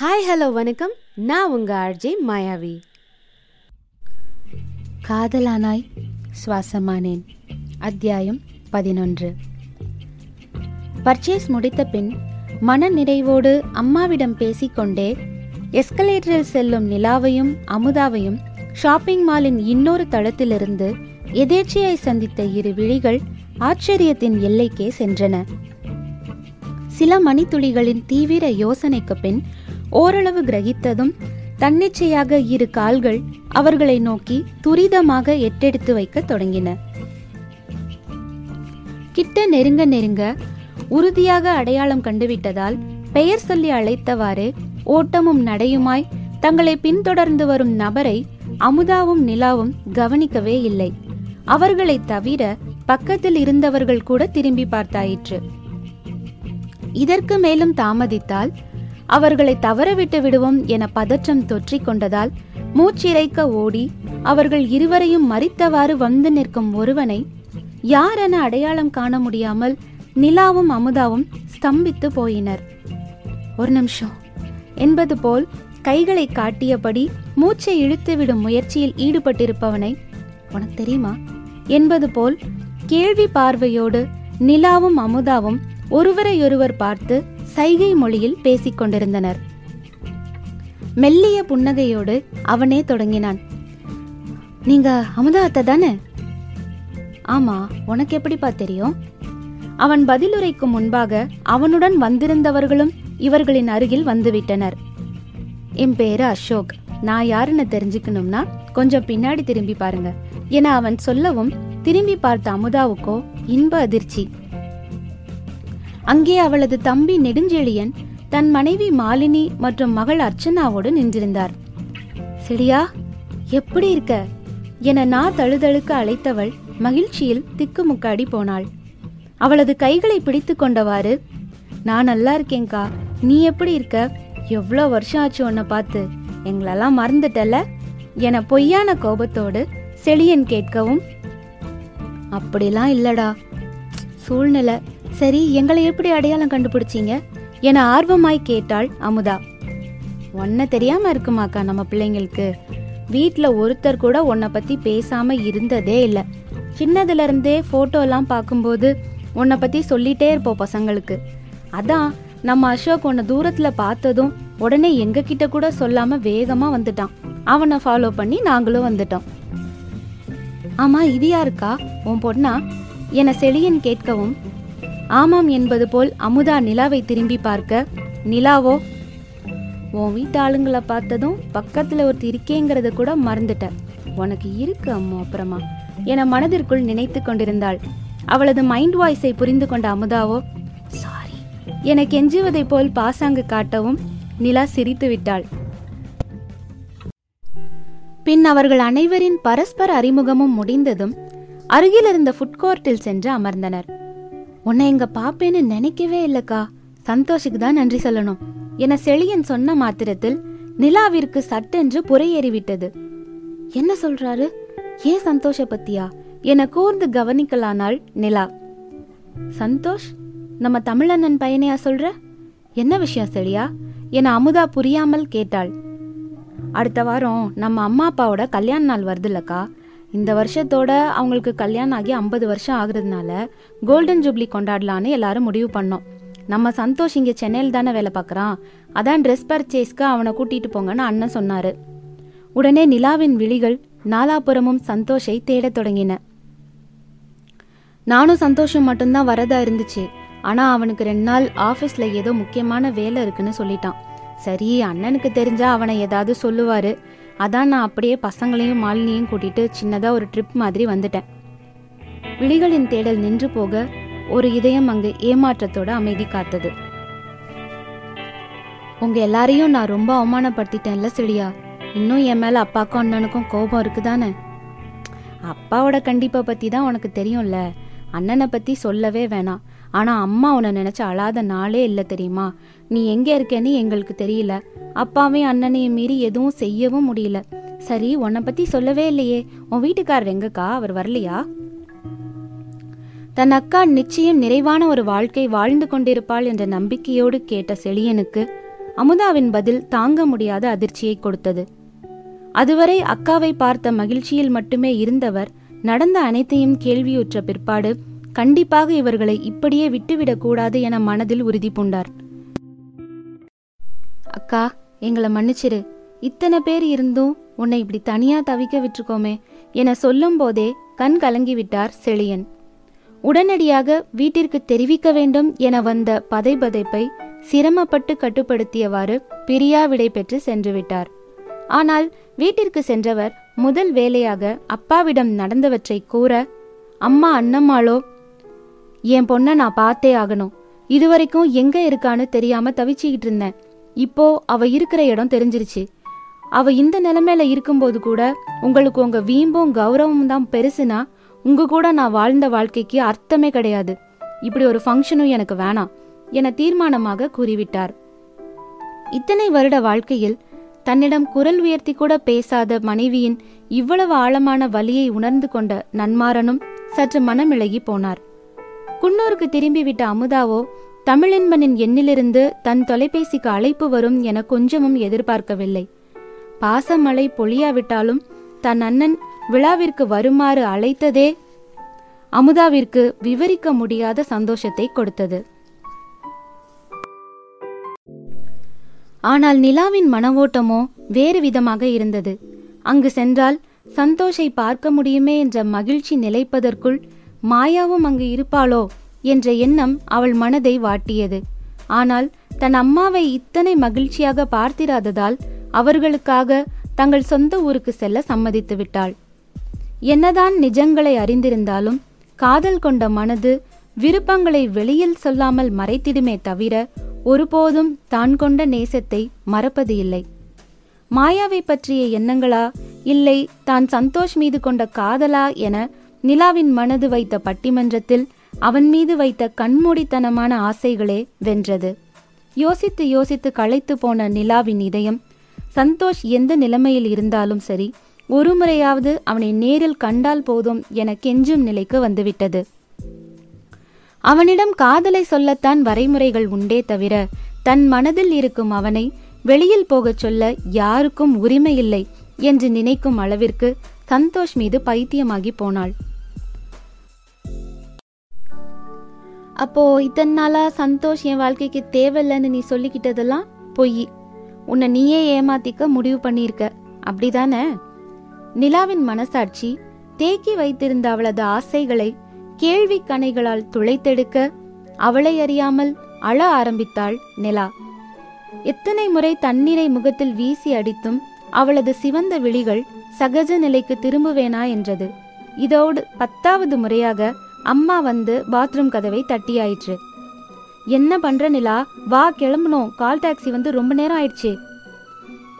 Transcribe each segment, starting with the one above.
Hi hello வணக்கம். நான் உங்க ஆர்ஜே மாயாவி. காதலானாய் சுவாசமானேன். அத்தியாயம் பதினொன்று. பர்ச்சேஸ் முடித்த பின் மன நிறைவோடு அம்மாவிடம் பேசிக்கொண்டே எஸ்கலேட்டரில் செல்லும் நிலாவையும் அமுதாவையும் ஷாப்பிங் மாலின் இன்னொரு தளத்திலிருந்து எதேச்சையாய் சந்தித்த இரு விழிகள் ஆச்சரியத்தின் எல்லைக்கே சென்றன. சில மணித்துளிகளின் தீவிர யோசனைக்கு பின் ஓரளவு கிரகித்ததும் தன்னிச்சையாக இரு கால்கள் அவர்களை நோக்கி துரிதமாக எட்டெடுத்து வைக்க தொடங்கின. கிட்ட நெருங்க நெருங்க உறுதியாக அடையாளம் கண்டுவிட்டதால் பெயர் சொல்லி அழைத்தவாறு ஓட்டமும் நடையுமாய் தங்களை பின்தொடர்ந்து வரும் நபரை அமுதாவும் நிலாவும் கவனிக்கவே இல்லை. அவர்களை தவிர பக்கத்தில் இருந்தவர்கள் கூட திரும்பி பார்த்தாயிற்று. இதற்கு மேலும் தாமதித்தால் அவர்களை தவறவிட்டு விடுவோம் என பதற்றம் தொற்றிக் கொண்டதால் மூச்சிறைக்க ஓடி அவர்கள் இருவரையும் மறித்தவாறு வந்து நிற்கும் ஒருவனை யாரென அடையாளம் காண முடியாமல் நிலாவும் அமுதாவும் ஸ்தம்பித்து போயினர். ஒரு நிமிஷம். என்பது போல் கைகளை காட்டியபடி மூச்சை இழுத்துவிடும் முயற்சியில் ஈடுபட்டிருப்பவனை உனக்கு தெரியுமா? என்பது போல் கேள்வி பார்வையோடு நிலாவும் அமுதாவும் ஒருவரையொருவர் பார்த்து சைகை மொழியில் பேசிக் கொண்டிருந்தனர். மெல்லிய புன்னகையோடு அவனே தொடங்கினான். நீங்க அமுதா அத்தை தானே? ஆமா உனக்கு எப்படிப்பா தெரியும்? அவன் பதிலுரைக்கு முன்பாக அவனுடன் வந்திருந்தவர்களும் இவர்களின் அருகில் வந்துவிட்டனர். என் பேரு அசோக். நான் யாருன்னு தெரிஞ்சுக்கணும்னா கொஞ்சம் பின்னாடி திரும்பி பாருங்க. என அவன் சொல்லவும் திரும்பி பார்த்த அமுதாவுக்கோ இன்ப அதிர்ச்சி. அங்கே அவளது தம்பி நெடுஞ்செழியன் தன் மனைவி மாலினி மற்றும் மகள் அர்ச்சனாவோடு நின்றிருந்தார். செடியா எப்படி இருக்க? என நான் தழுதழுக்க அழைத்தவள் மகிழ்ச்சியில் திக்குமுக்காடி போனாள். அவளது கைகளை பிடித்து கொண்டவாறு. நான் நல்லா இருக்கேன்க்கா நீ எப்படி இருக்க? எவ்வளோ வருஷம் ஆச்சு உன்னை பார்த்து. எங்களெல்லாம் மறந்துட்டல என பொய்யான கோபத்தோடு செழியன் கேட்கவும் அப்படிலாம் இல்லடா. சூழ்நிலை சரி எங்களை எப்படி அடையாளம் கண்டுபிடிச்சீங்க? என ஆர்வமாய் கேட்டாள் அமுதா. ஒன்ன தெரியாம இருக்குமாக்கா நம்ம பிள்ளைங்களுக்கு? வீட்டில் ஒருத்தர் கூட உன்னை பத்தி பேசாம இருந்ததே இல்லை. சின்னதுல இருந்தே போட்டோலாம் பார்க்கும்போது உன்னை பத்தி சொல்லிட்டே இருப்போம் பசங்களுக்கு. அதான் நம்ம அசோக் உன்னை தூரத்துல பார்த்ததும் உடனே எங்க கிட்ட கூட சொல்லாம வேகமா வந்துட்டான். அவனை ஃபாலோ பண்ணி நாங்களும் வந்துட்டோம். ஆமா இது யாருக்கா? உன் பொண்ணா? என செழியன் கேட்கவும் ஆமாம் என்பது போல் அமுதா நிலாவை திரும்பி பார்க்க நிலாவோ? உன் வீட்டு ஆளுங்களை பார்த்ததும் பக்கத்தில் ஒருத்தர் இருக்கேங்கிறத கூட மறந்துட்ட. உனக்கு இருக்கு அம்மா அப்புறமா. என மனதிற்குள் நினைத்து கொண்டிருந்தாள். அவளது மைண்ட் வாய்ஸை புரிந்து கொண்ட அமுதாவோ சாரி. என கெஞ்சுவதைப் போல் பாசாங்கு காட்டவும் நிலா சிரித்து விட்டாள். பின் அவர்கள் அனைவரின் பரஸ்பர அறிமுகமும் முடிந்ததும் அருகில் இருந்த ஃபுட் கோர்ட்டில் சென்று அமர்ந்தனர். உன்னை இங்க பாப்பேன்னு நினைக்கவே இல்லக்கா. சந்தோஷுக்கு தான் நன்றி சொல்லணும். என செழியன் சொன்ன மாத்திரத்தில் நிலாவிற்கு சட்டென்று புறையேறிவிட்டது. என்ன சொல்றாரு? ஏன் சந்தோஷ பத்தியா? என கூர்ந்து கவனிக்கலானாள் நிலா. சந்தோஷ் நம்ம தமிழண்ணன் பையனையா சொல்ற? என்ன விஷயம் செழியா? என அமுதா புரியாமல் கேட்டாள். அடுத்த வாரம் நம்ம அம்மா அப்பாவோட கல்யாண நாள் வருதுல்லக்கா இந்த வருஷத்தோட அவங்களுக்கு கல்யாணம் ஆகி ஐம்பது வருஷம் ஆகுறதுனால கோல்டன் ஜூப்ளி கொண்டாடலான்னு எல்லாரும் முடிவு பண்ணோம். நம்ம சந்தோஷ் இங்கே சென்னையில் தானே வேலை பார்க்குறான். அதான் ட்ரெஸ் பர்ச்சேஸ்க்கு அவனை கூட்டிட்டு போங்கன்னு அண்ணன் சொன்னாரு. உடனே நிலாவின் விழிகள் நாலாபுரமும் சந்தோஷை தேடத் தொடங்கின. நானும் சந்தோஷம் மட்டும்தான் வரதா இருந்துச்சு. ஆனால் அவனுக்கு ரெண்டு நாள் ஆஃபீஸில் ஏதோ முக்கியமான வேலை இருக்குன்னு சொல்லிட்டான். சரி அண்ணனுக்கு தெரிஞ்சா அவனை ஏதாவது சொல்லுவாரு. அதான் நான் அப்படியே பசங்களையும் மாலினியும் கூட்டிட்டு சின்னதாக ஒரு ட்ரிப் மாதிரி வந்துட்டேன். விழிகளின் தேடல் நின்று போக ஒரு இதயம் அங்கு ஏமாற்றத்தோட அமைதி காத்தது. உங்க எல்லாரையும் நான் ரொம்ப அவமானப்படுத்திட்டேன்ல செடியா இன்னும் என் மேல அப்பாக்கும் அண்ணனுக்கும் கோபம் இருக்குதானே? அப்பாவோட கண்டிப்பை பத்தி தான் உனக்கு தெரியும்ல. அண்ணனை பத்தி சொல்லவே வேணாம். ஆனால் அம்மா உன்னை நினச்சி அழாத நாளே இல்லை தெரியுமா? நீ எங்கே இருக்கேன்னு எங்களுக்கு தெரியல. அப்பாவையும் அண்ணனையும் மீறி எதுவும் செய்யவும் முடியல. சரி உன்னை பற்றி சொல்லவே இல்லையே. உன் வீட்டுக்காரர் எங்கக்கா? அவர் வரலையா? தன் அக்கா நிச்சயம் நிறைவான ஒரு வாழ்க்கை வாழ்ந்து கொண்டிருப்பாள் என்ற நம்பிக்கையோடு கேட்ட செழியனுக்கு அமுதாவின் பதில் தாங்க முடியாத அதிர்ச்சியை கொடுத்தது. அதுவரை அக்காவை பார்த்த மகிழ்ச்சியில் மட்டுமே இருந்தவர் நடந்த அனைத்தையும் கேள்வியுற்ற பிற்பாடு கண்டிப்பாக இவர்களை இப்படியே விட்டுவிடக் கூடாது என மனதில் உறுதி பூண்டார். அக்கா எங்களை மன்னிச்சிரு. இத்தனை பேர் இருந்தும் உன்னை இப்படி தனியா தவிக்க விட்டுருக்கோமே என சொல்லும் போதே கண் கலங்கி விட்டார் செழியன். உடனடியாக வீட்டிற்கு தெரிவிக்க வேண்டும் என வந்த பதைபதைப்பை சிரமப்பட்டு கட்டுப்படுத்தியவாறு பிரியா விடை பெற்று சென்று விட்டார். ஆனால் வீட்டிற்கு சென்றவர் முதல் வேலையாக அப்பாவிடம் நடந்தவற்றை கூற அம்மா அண்ணம்மாளோ என் பொண்ணை நான் பார்த்தே ஆகணும். இதுவரைக்கும் எங்க இருக்கான்னு தெரியாம தவிச்சுக்கிட்டு இருந்தேன். இப்போ அவ இருக்கிற இடம் தெரிஞ்சிருச்சு. அவ இந்த நிலைமையில இருக்கும்போது கூட உங்களுக்கு உங்க வீம்பும் கௌரவமும் தான் பெருசுனா உங்க கூட நான் வாழ்ந்த வாழ்க்கைக்கு அர்த்தமே கிடையாது. இப்படி ஒரு ஃபங்க்ஷனும் எனக்கு வேணாம். என தீர்மானமாக கூறிவிட்டார். இத்தனை வருட வாழ்க்கையில் தன்னிடம் குரல் உயர்த்தி கூட பேசாத மனைவியின் இவ்வளவு ஆழமான வலியை உணர்ந்து கொண்ட நன்மாரனும் சற்று மனமிழகி போனார். குன்னூருக்கு திரும்பிவிட்ட அமுதாவோ தமிழென்பனின் எண்ணிலிருந்து தன் தொலைபேசிக்கு அழைப்பு வரும் என கொஞ்சமும் எதிர்பார்க்கவில்லை. பாசமழை பொழியாவிட்டாலும் தன் அண்ணன் விழாவிற்கு வருமாறு அழைத்ததே அமுதாவிற்கு விவரிக்க முடியாத சந்தோஷத்தை கொடுத்தது. ஆனால் நிலாவின் மனவோட்டமோ வேறு விதமாக இருந்தது. அங்கு சென்றால் சந்தோஷை பார்க்க முடியுமே என்ற மகிழ்ச்சி நிலைப்பதற்குள் மாயாவும் அங்கு இருப்பாளோ என்ற எண்ணம் அவள் மனதை வாட்டியது. ஆனால் தன் அம்மாவை இத்தனை மகிழ்ச்சியாக பார்த்திராததால் அவர்களுக்காக தங்கள் சொந்த ஊருக்கு செல்ல சம்மதித்து விட்டாள். என்னதான் நிஜங்களை அறிந்திருந்தாலும் காதல் கொண்ட மனது விருப்பங்களை வெளியில் சொல்லாமல் மறைத்திடுமே தவிர ஒருபோதும் தான் கொண்ட நேசத்தை மறப்பது இல்லை. மாயாவை பற்றிய எண்ணங்களா இல்லை தான் சந்தோஷ் மீது கொண்ட காதலா என நிலாவின் மனது வைத்த பட்டிமன்றத்தில் அவன் மீது வைத்த கண்மூடித்தனமான ஆசைகளே வென்றது. யோசித்து யோசித்து களைத்து போன நிலாவின் இதயம் சந்தோஷ் எந்த நிலைமையில் இருந்தாலும் சரி ஒரு முறையாவது அவனை நேரில் கண்டால் போதும் என கெஞ்சும் நிலைக்கு வந்துவிட்டது. அவனிடம் காதலை சொல்லத்தான் வரைமுறைகள் உண்டே தவிர தன் மனதில் இருக்கும் அவனை வெளியில் போகச் சொல்ல யாருக்கும் உரிமை இல்லை என்று நினைக்கும் அளவிற்கு சந்தோஷ் மீது பைத்தியமாகி போனாள். அப்போ இத்தனை நாளா சந்தோஷ் என் வாழ்க்கைக்கு தேவையில்லைன்னு நீ சொல்லிக்கிட்டதெல்லாம் பொய். உன்னை நீயே ஏமாத்திக்க முடிவு பண்ணியிருக்க. அப்படிதானே? நிலாவின் மனசாட்சி தேக்கி வைத்திருந்த அவளது ஆசைகளை கேள்வி கணைகளால் துளைத்தெடுக்க அவளை அறியாமல் அழ ஆரம்பித்தாள் நிலா. எத்தனை முறை தண்ணீரை முகத்தில் வீசி அடித்தும் அவளது சிவந்த விழிகள் சகஜ நிலைக்கு திரும்புவேனா என்றது. இதோடு பத்தாவது முறையாக அம்மா வந்து பாத்ரூம் கதவை தட்டியாயிற்று என்ன பண்ற நிலா? வா கிளம்பணும் கால் டாக்ஸி வந்து ரொம்ப நேரம் ஆயிடுச்சு.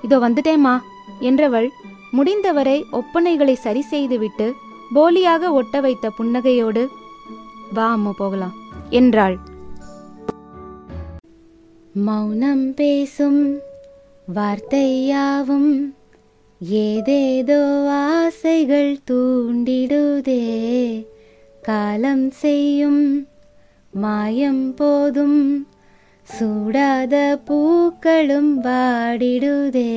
இதோ வந்துட்டேம்மா என்றவள் முடிந்தவரை ஒப்பனைகளை சரி செய்துவிட்டு போலியாக ஒட்ட வைத்த புன்னகையோடு வா அம்மா போகலாம் என்றாள். மௌனம் பேசும் வார்த்தையாவும் ஏதேதோ ஆசைகள் தூண்டிடுதே. காலம் செய்யும் மாயம் போதும். சூடாத பூக்களும் வாடிடுதே.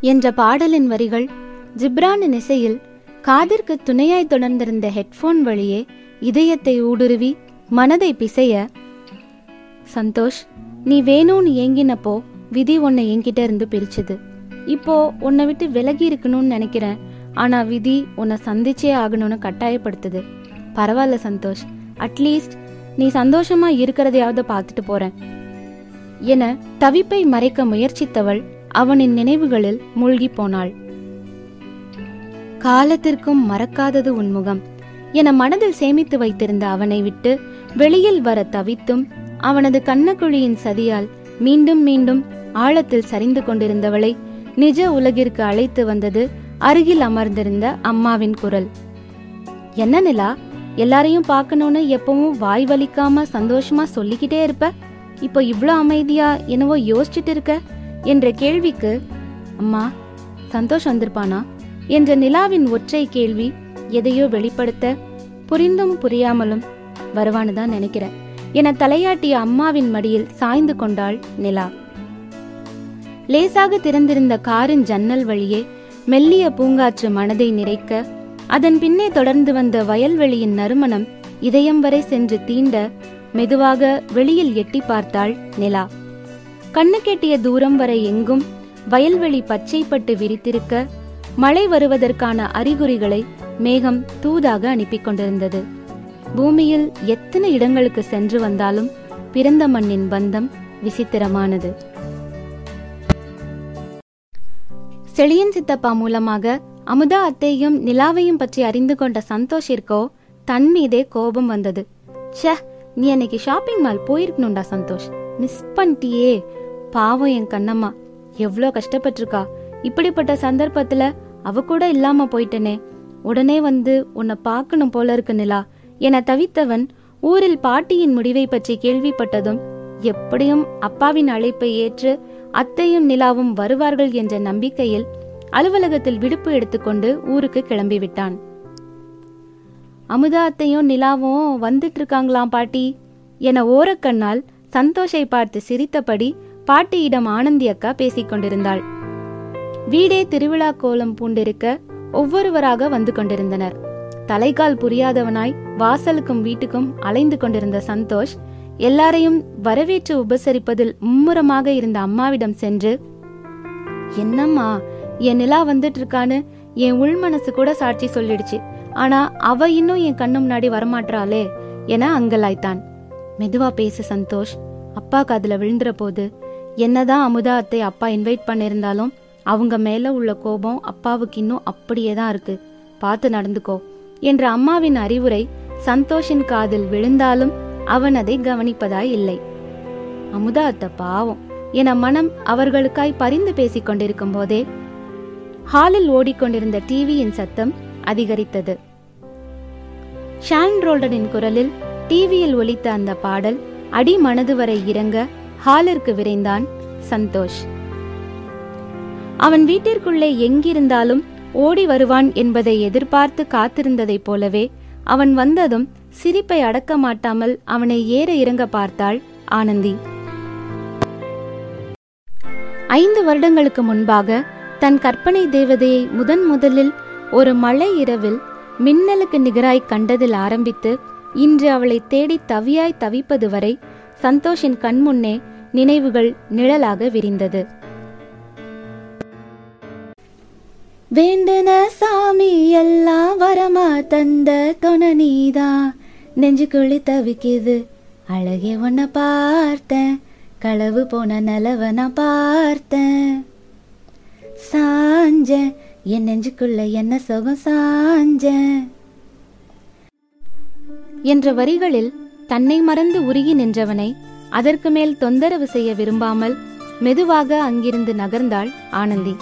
என்ற பாடலின் வரிகள் ஜிப்ரானின் இசையில் காதிற்கு துணையாய் தொடர்ந்திருந்த ஹெட்போன் வழியே இதயத்தை ஊடுருவி மனதை பிசைய சந்தோஷ் நீ வேணும்னு ஏங்கினப்போ விதி உன்னை என்கிட்ட இருந்து பிரிச்சுது. இப்போ உன்னை விட்டு விலகி இருக்கணும்னு நினைக்கிறேன். ஆனா விதி உன்னை சந்திச்சே ஆகணும்னு கட்டாயப்படுத்துது. பரவாயில்ல சந்தோஷ். அட்லீஸ்ட் நீ சந்தோஷமா இருக்கிறதையாவது பார்த்துட்டு போறேன். என தவிப்பை மறைக்க முயற்சித்தவள் அவனின் நினைவுகளில் மூழ்கி போனாள். காலத்திற்கும் மறக்காதது உன்முகம் என மனதில் சேமித்து வைத்திருந்த அவனை விட்டு வெளியில் வர தவித்தும் அவனது கண்ணக்குழியின் சதியால் மீண்டும் மீண்டும் ஆழத்தில் சரிந்து கொண்டிருந்தவளை நிஜ உலகிற்கு அழைத்து வந்தது அருகில் அமர்ந்திருந்த அம்மாவின் குரல். என்ன நிலா எல்லாரையும் பார்க்கணும்னு எப்பவும் வாய் வலிக்காம சந்தோஷமா சொல்லிக்கிட்டே இருப்ப? இப்போ இவ்வளோ அமைதியா என்னவோ யோசிச்சுட்டு இருக்க? என்ற கேள்விக்கு அம்மா சந்தோஷ் வந்திருப்பானா? என்ற நிலாவின் ஒற்றை கேள்வி எதையோ வெளிப்படுத்த புரிந்தும் புரியாமலும் வருவான்னு தான் நினைக்கிறேன் என தலையாட்டிய அம்மாவின் மடியில் சாய்ந்து கொண்டாள் நிலா. லேசாக திறந்திருந்த காரின் ஜன்னல் வழியே மெல்லிய பூங்காற்று மனதை நிறைக்க அதன் பின்னே தொடர்ந்து வந்த வயல்வெளியின் நறுமணம் இதயம் வரை சென்று தீண்ட மெதுவாக வெளியில் எட்டி பார்த்தாள் நிலா. கண்ணு கெட்டிய தூரம் வரை எங்கும் வயல்வெளி பச்சைப்பட்டு விரித்திருக்க மழை வருவதற்கான அறிகுறிகளை மேகம் தூதாக அனுப்பி கொண்டிருந்தது. பூமியில் எத்தனை இடங்களுக்கு சென்று வந்தாலும் பிறந்த மண்ணின் பந்தம் விசித்திரமானது. செழியன் சித்தப்பா மூலமாக அமுதா அத்தையும் நிலாவையும் பற்றி அறிந்து கொண்ட சந்தோஷிற்கோ தன் மீதே கோபம் வந்தது. ச்சே நீ அன்னைக்கு ஷாப்பிங் மால் போயிருக்கணும்டா சந்தோஷ். மிஸ் பண்ணிட்டியே. பாவம் என் கண்ணம்மா. எவ்வளோ கஷ்டப்பட்டிருக்கா. இப்படிப்பட்ட சந்தர்ப்பத்துல அவ கூட இல்லாம போயிட்டனே. உடனே வந்து உன்னை பார்க்கணும் போல இருக்கு நிலா. என தவித்தவன் ஊரில் பாட்டியின் முடிவை பற்றி கேள்விப்பட்டதும் எப்படியும் அப்பாவின் அழைப்பை ஏற்று அத்தையும் நிலாவும் வருவார்கள் என்ற நம்பிக்கையில் அலுவலகத்தில் விடுப்பு எடுத்துக்கொண்டு ஊருக்கு கிளம்பிவிட்டான். அமுதா அத்தையும் நிலாவும் வந்துட்டு இருக்காங்களாம் பாட்டி என ஓரக்கண்ணால் சந்தோஷை பார்த்து சிரித்தபடி பாட்டியிடம் ஆனந்தி அக்கா பேசிக் கொண்டிருந்தாள். வீடே திருவிழா கோலம் பூண்டிருக்க ஒவ்வொருவராக வந்து கொண்டிருந்தனர். தலைகால் புரியாதவனாய் வாசலுக்கும் வீட்டுக்கும் அலைந்து கொண்டிருந்த சந்தோஷ் எல்லாரையும் வரவேற்று உபசரிப்பதில் மும்முரமாக இருந்த அம்மாவிடம் சென்று என்னம்மா என் நிலா வந்துட்டு இருக்கான்னு என் உள் மனசு கூட சாட்சி சொல்லிடுச்சு. ஆனா அவ இன்னும் என் கண்ணு முன்னாடி வரமாட்டாளே என அங்கலாய்த்தான். மெதுவா பேசு சந்தோஷ். அப்பா காதுல விழுந்துற போது என்னதான் அமுதா அத்தை அப்பா இன்வைட் பண்ணிருந்தாலும் அவங்க மேல உள்ள கோபம் அப்பாவுக்கு இன்னும் அப்படியே தான் இருக்கு. பார்த்து நடந்துக்கோ என்ற அம்மாவின் அறிவுரை சந்தோஷின் காதில் விழுந்தாலும் அவன் அதை கவனிப்பதாய் இல்லை. அமுதா பாவம் என மனம் அவர்களுக்காய் பரிந்து பேசிக் கொண்டிருக்கும் போதே ஹாலில் ஓடிக்கொண்டிருந்த டிவியின் சத்தம் அதிகரித்தது. ஷான் ரோல்டனின் குரலில் டிவியில் ஒலித்த அந்த பாடல் அடி மனது வரை இறங்க ஹாலிற்கு விரைந்தான் சந்தோஷ். அவன் வீட்டிற்குள்ளே எங்கிருந்தாலும் ஓடி வருவான் என்பதை எதிர்பார்த்து காத்திருந்ததைப் போலவே அவன் வந்ததும் சிரிப்பை அடக்க மாட்டாமல் அவனை ஏற இறங்க பார்த்தாள் ஆனந்தி. ஐந்து வருடங்களுக்கு முன்பாக தன் கற்பனை தேவதையை முதன் முதலில் ஒரு மழை இரவில் மின்னலுக்கு நிகராய் கண்டதில் ஆரம்பித்து இன்று அவளை தேடி தவியாய் தவிப்பது வரை சந்தோஷின் கண்முன்னே நினைவுகள் நிழலாக விரிந்தது. வேண்டன சாமி எல்லாம் வரமா தந்த தொண நீதான். நெஞ்சுக்குழி தவிக்குது. அழகே உன்னை பார்த்தேன். களவு போன நிலவை நான் பார்த்தேன். சாஞ்சேன். என் நெஞ்சுக்குள்ள என்ன சுகம் சாஞ்சேன். என்ற வரிகளில் தன்னை மறந்து உருகி நின்றவனை அதற்கு மேல் தொந்தரவு செய்ய விரும்பாமல் மெதுவாக அங்கிருந்து நகர்ந்தாள் ஆனந்தி.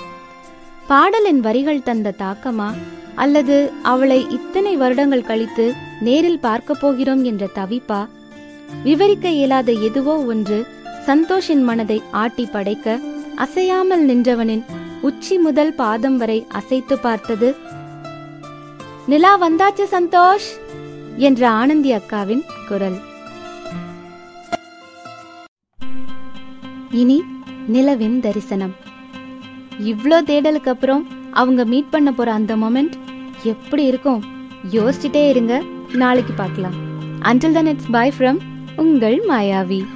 பாடலின் வரிகள் தந்த தாக்கமா? அல்லது அவளை இத்தனை வருடங்கள் கழித்து நேரில் பார்க்க போகிறோம் என்ற தவிப்பா விவரிக்க இயலாத எதுவோ ஒன்று சந்தோஷின் மனதை ஆட்டி படைக்க அசையாமல் நின்றவனின் உச்சி முதல் பாதம் வரை அசைத்து பார்த்தது நிலா வந்தாச்சு சந்தோஷ் என்ற ஆனந்தி அக்காவின் குரல். இனி நிலவின் தரிசனம். இவ்ளோ தேடலுக்கு அப்புறம் அவங்க மீட் பண்ண போற அந்த மொமெண்ட் எப்படி இருக்கும்? யோசிச்சுட்டே இருங்க. நாளைக்கு பார்க்கலாம். Until then it's bye from உங்கள் மாயாவி.